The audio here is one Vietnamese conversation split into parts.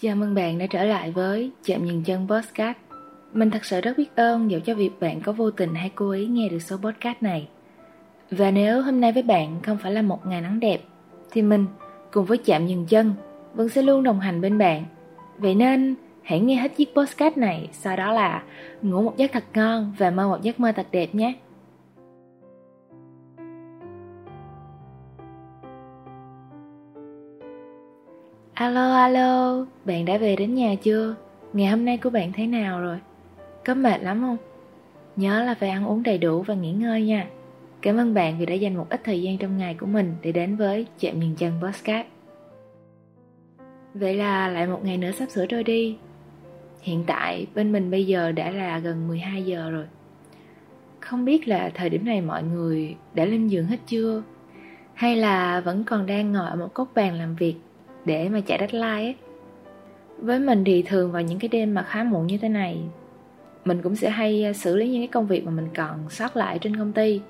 Chào mừng bạn đã trở lại với Chạm Nhìn Chân Podcast. Mình thật sự rất biết ơn dẫu cho việc bạn có vô tình hay cố ý nghe được số podcast này. Và nếu hôm nay với bạn không phải là một ngày nắng đẹp, Thì mình cùng với Chạm Nhìn Chân vẫn sẽ luôn đồng hành bên bạn. Vậy nên, hãy nghe hết chiếc podcast này, Sau đó là ngủ một giấc thật ngon và mơ một giấc mơ thật đẹp nhé. Alo alo, bạn đã về đến nhà chưa? Ngày hôm nay của bạn thế nào rồi? Có mệt lắm không? Nhớ là phải ăn uống đầy đủ và nghỉ ngơi nha. Cảm ơn bạn vì đã dành một ít thời gian trong ngày của mình để đến với Chạm Nhìn Chân Podcast. Vậy là lại một ngày nữa sắp sửa trôi đi. Hiện tại bên mình bây giờ đã là gần 12 giờ rồi. Không biết là thời điểm này mọi người đã lên giường hết chưa? Hay là vẫn còn đang ngồi ở một góc bàn làm việc để mà chạy deadline ấy. Với mình thì thường vào những cái đêm mà khá muộn như thế này Mình cũng sẽ hay à, xử lý những cái công việc mà mình còn sót lại trên công ty.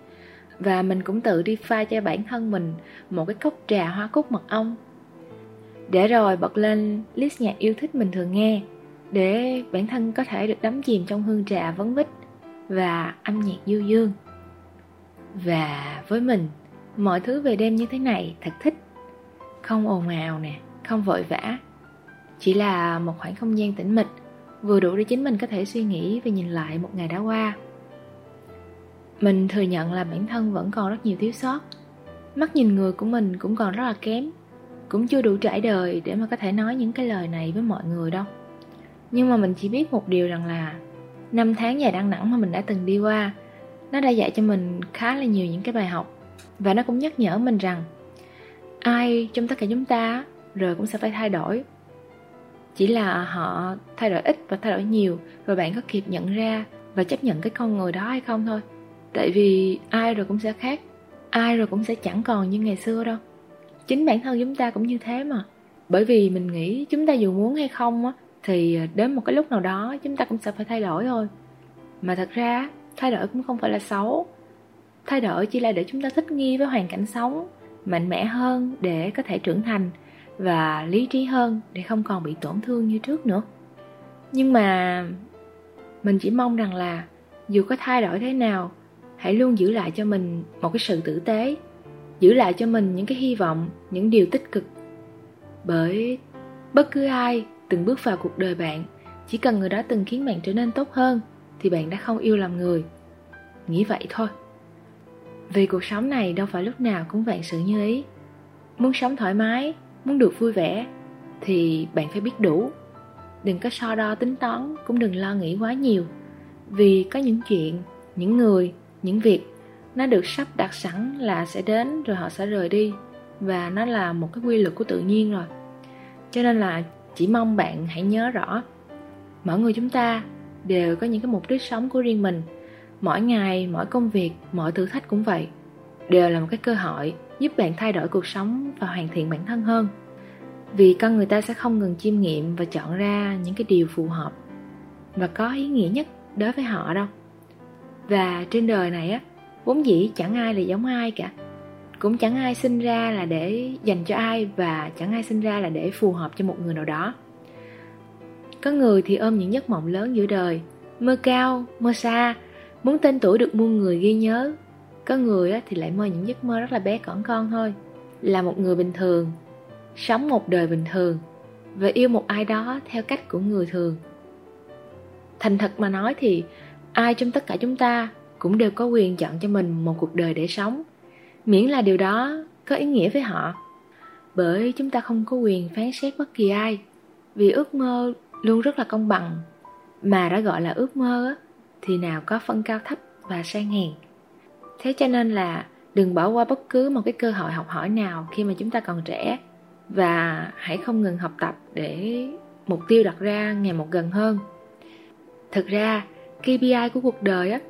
Và mình cũng tự đi pha cho bản thân mình một cái cốc trà hoa cúc mật ong. Để rồi bật lên list nhạc yêu thích mình thường nghe Để bản thân có thể được đắm chìm trong hương trà vấn vít Và âm nhạc du dương. Và với mình, mọi thứ về đêm như thế này thật thích. Không ồn ào nè không vội vã. Chỉ là một khoảng không gian tĩnh mịch, vừa đủ để chính mình có thể suy nghĩ và nhìn lại một ngày đã qua. Mình thừa nhận là bản thân vẫn còn rất nhiều thiếu sót. Mắt nhìn người của mình cũng còn rất là kém, cũng chưa đủ trải đời để mà có thể nói những cái lời này với mọi người đâu. Nhưng mà mình chỉ biết một điều rằng là, năm tháng dài đăng đẳng mà mình đã từng đi qua, nó đã dạy cho mình khá là nhiều những cái bài học. Và nó cũng nhắc nhở mình rằng, ai trong tất cả chúng ta rồi cũng sẽ phải thay đổi. Chỉ là họ thay đổi ít và thay đổi nhiều, rồi bạn có kịp nhận ra và chấp nhận cái con người đó hay không thôi. Tại vì ai rồi cũng sẽ khác, ai rồi cũng sẽ chẳng còn như ngày xưa đâu. Chính bản thân chúng ta cũng như thế mà. Bởi vì mình nghĩ chúng ta dù muốn hay không á, thì đến một cái lúc nào đó chúng ta cũng sẽ phải thay đổi thôi. Mà thật ra, thay đổi cũng không phải là xấu. Thay đổi chỉ là để chúng ta thích nghi với hoàn cảnh sống, mạnh mẽ hơn để có thể trưởng thành và lý trí hơn để không còn bị tổn thương như trước nữa. Nhưng mà mình chỉ mong rằng là dù có thay đổi thế nào, hãy luôn giữ lại cho mình một cái sự tử tế, giữ lại cho mình những cái hy vọng, những điều tích cực. Bởi bất cứ ai từng bước vào cuộc đời bạn, chỉ cần người đó từng khiến bạn trở nên tốt hơn, thì bạn đã không yêu làm người. Nghĩ vậy thôi. Vì cuộc sống này đâu phải lúc nào cũng vạn sự như ý. Muốn sống thoải mái muốn được vui vẻ, thì bạn phải biết đủ. Đừng có so đo tính toán, cũng đừng lo nghĩ quá nhiều. Vì có những chuyện, những người, những việc, nó được sắp đặt sẵn là sẽ đến rồi họ sẽ rời đi, và nó là một cái quy luật của tự nhiên rồi. Cho nên là chỉ mong bạn hãy nhớ rõ, mỗi người chúng ta đều có những cái mục đích sống của riêng mình. Mỗi ngày, mỗi công việc mọi thử thách cũng vậy, đều là một cái cơ hội giúp bạn thay đổi cuộc sống và hoàn thiện bản thân hơn. Vì con người ta sẽ không ngừng chiêm nghiệm và chọn ra những cái điều phù hợp và có ý nghĩa nhất đối với họ đâu. Và trên đời này á, vốn dĩ chẳng ai là giống ai cả. Cũng chẳng ai sinh ra là để dành cho ai và chẳng ai sinh ra là để phù hợp cho một người nào đó. Có người thì ôm những giấc mộng lớn giữa đời, mơ cao, mơ xa, muốn tên tuổi được muôn người ghi nhớ có người thì lại mơ những giấc mơ rất là bé cỏn con thôi. Là một người bình thường, sống một đời bình thường và yêu một ai đó theo cách của người thường. Thành thật mà nói thì ai trong tất cả chúng ta cũng đều có quyền chọn cho mình một cuộc đời để sống. Miễn là điều đó có ý nghĩa với họ. Bởi chúng ta không có quyền phán xét bất kỳ ai vì ước mơ luôn rất là công bằng. Mà đã gọi là ước mơ thì nào có phân cao thấp và sang hèn thế cho nên là đừng bỏ qua bất cứ một cái cơ hội học hỏi nào khi mà chúng ta còn trẻ. Và hãy không ngừng học tập để mục tiêu đặt ra ngày một gần hơn. Thực ra kpi của cuộc đời á,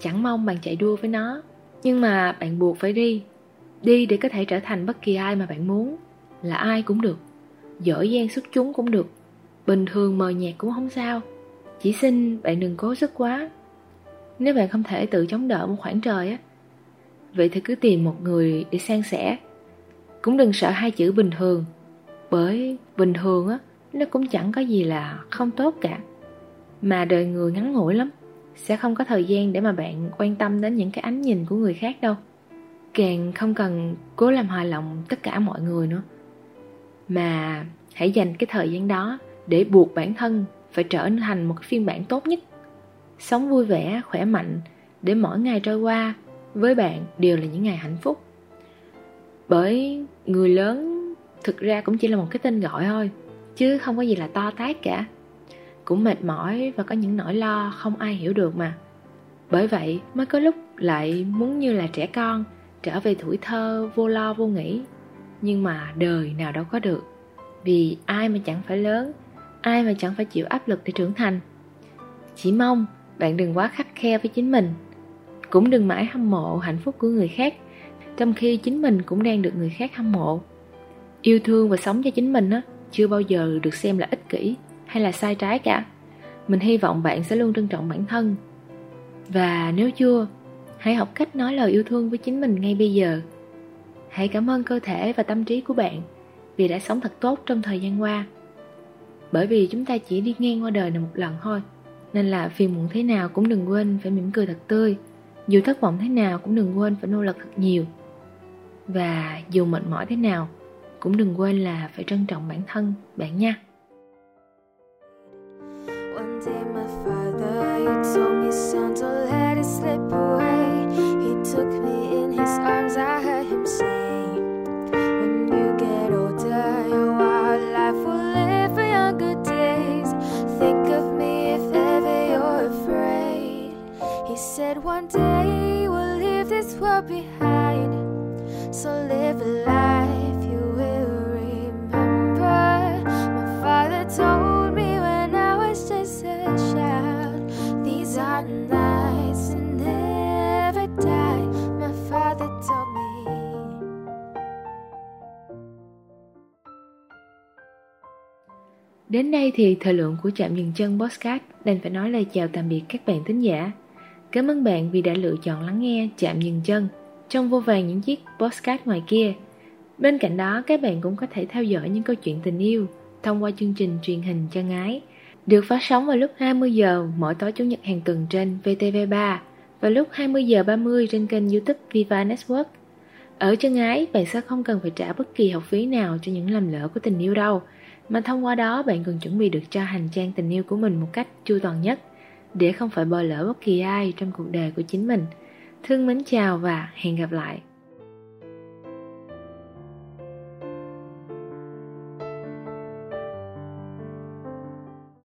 chẳng mong bạn chạy đua với nó, nhưng mà bạn buộc phải đi. Đi để có thể trở thành bất kỳ ai mà bạn muốn, là ai cũng được, giỏi giang xuất chúng cũng được, bình thường mờ nhạt cũng không sao. Chỉ xin bạn đừng cố sức quá nếu bạn không thể tự chống đỡ một khoảng trời á vậy thì cứ tìm một người để san sẻ cũng đừng sợ hai chữ bình thường bởi bình thường á nó cũng chẳng có gì là không tốt cả. Mà đời người ngắn ngủi lắm, sẽ không có thời gian để mà bạn quan tâm đến những cái ánh nhìn của người khác đâu. Càng không cần cố làm hài lòng tất cả mọi người nữa. Mà hãy dành cái thời gian đó để buộc bản thân phải trở thành một cái phiên bản tốt nhất. Sống vui vẻ, khỏe mạnh để mỗi ngày trôi qua với bạn đều là những ngày hạnh phúc. Bởi người lớn thực ra cũng chỉ là một cái tên gọi thôi, chứ không có gì là to tát cả. Cũng mệt mỏi và có những nỗi lo không ai hiểu được mà. Bởi vậy mới có lúc lại muốn như là trẻ con, trở về tuổi thơ vô lo vô nghĩ. Nhưng mà đời nào đâu có được. Vì ai mà chẳng phải lớn, ai mà chẳng phải chịu áp lực để trưởng thành. Chỉ mong bạn đừng quá khắc khe với chính mình. Cũng đừng mãi hâm mộ hạnh phúc của người khác, trong khi chính mình cũng đang được người khác hâm mộ. Yêu thương và sống cho chính mình á, chưa bao giờ được xem là ích kỷ hay là sai trái cả. Mình hy vọng bạn sẽ luôn trân trọng bản thân. Và nếu chưa, hãy học cách nói lời yêu thương với chính mình ngay bây giờ. Hãy cảm ơn cơ thể và tâm trí của bạn vì đã sống thật tốt trong thời gian qua. Bởi vì chúng ta chỉ đi ngang qua đời này một lần thôi, nên là phiền muộn thế nào cũng đừng quên phải mỉm cười thật tươi. Dù thất vọng thế nào cũng đừng quên phải nỗ lực thật nhiều. Và dù mệt mỏi thế nào, cũng đừng quên là phải trân trọng bản thân, bạn nha were behind, so live a life. you will remember. My father told me when I was just a child These are nights that never die My father told me Đến đây thì thời lượng của Trạm Dừng Chân Postcard đành phải nói lời chào tạm biệt các bạn thính giả. Cảm ơn bạn vì đã lựa chọn lắng nghe chạm Dừng Chân trong vô vàng những chiếc postcard ngoài kia. Bên cạnh đó, các bạn cũng có thể theo dõi những câu chuyện tình yêu, thông qua chương trình truyền hình chân ái, được phát sóng vào lúc 20 giờ mỗi tối chủ nhật hàng tuần trên VTV3 và lúc 20 giờ 30 trên kênh YouTube Viva Network. Ở chân ái, bạn sẽ không cần phải trả bất kỳ học phí nào cho những lầm lỡ của tình yêu đâu, mà thông qua đó bạn cần chuẩn bị được cho hành trang tình yêu của mình một cách chu toàn nhất, để không phải bỏ lỡ bất kỳ ai trong cuộc đời của chính mình. Thương mến chào và hẹn gặp lại.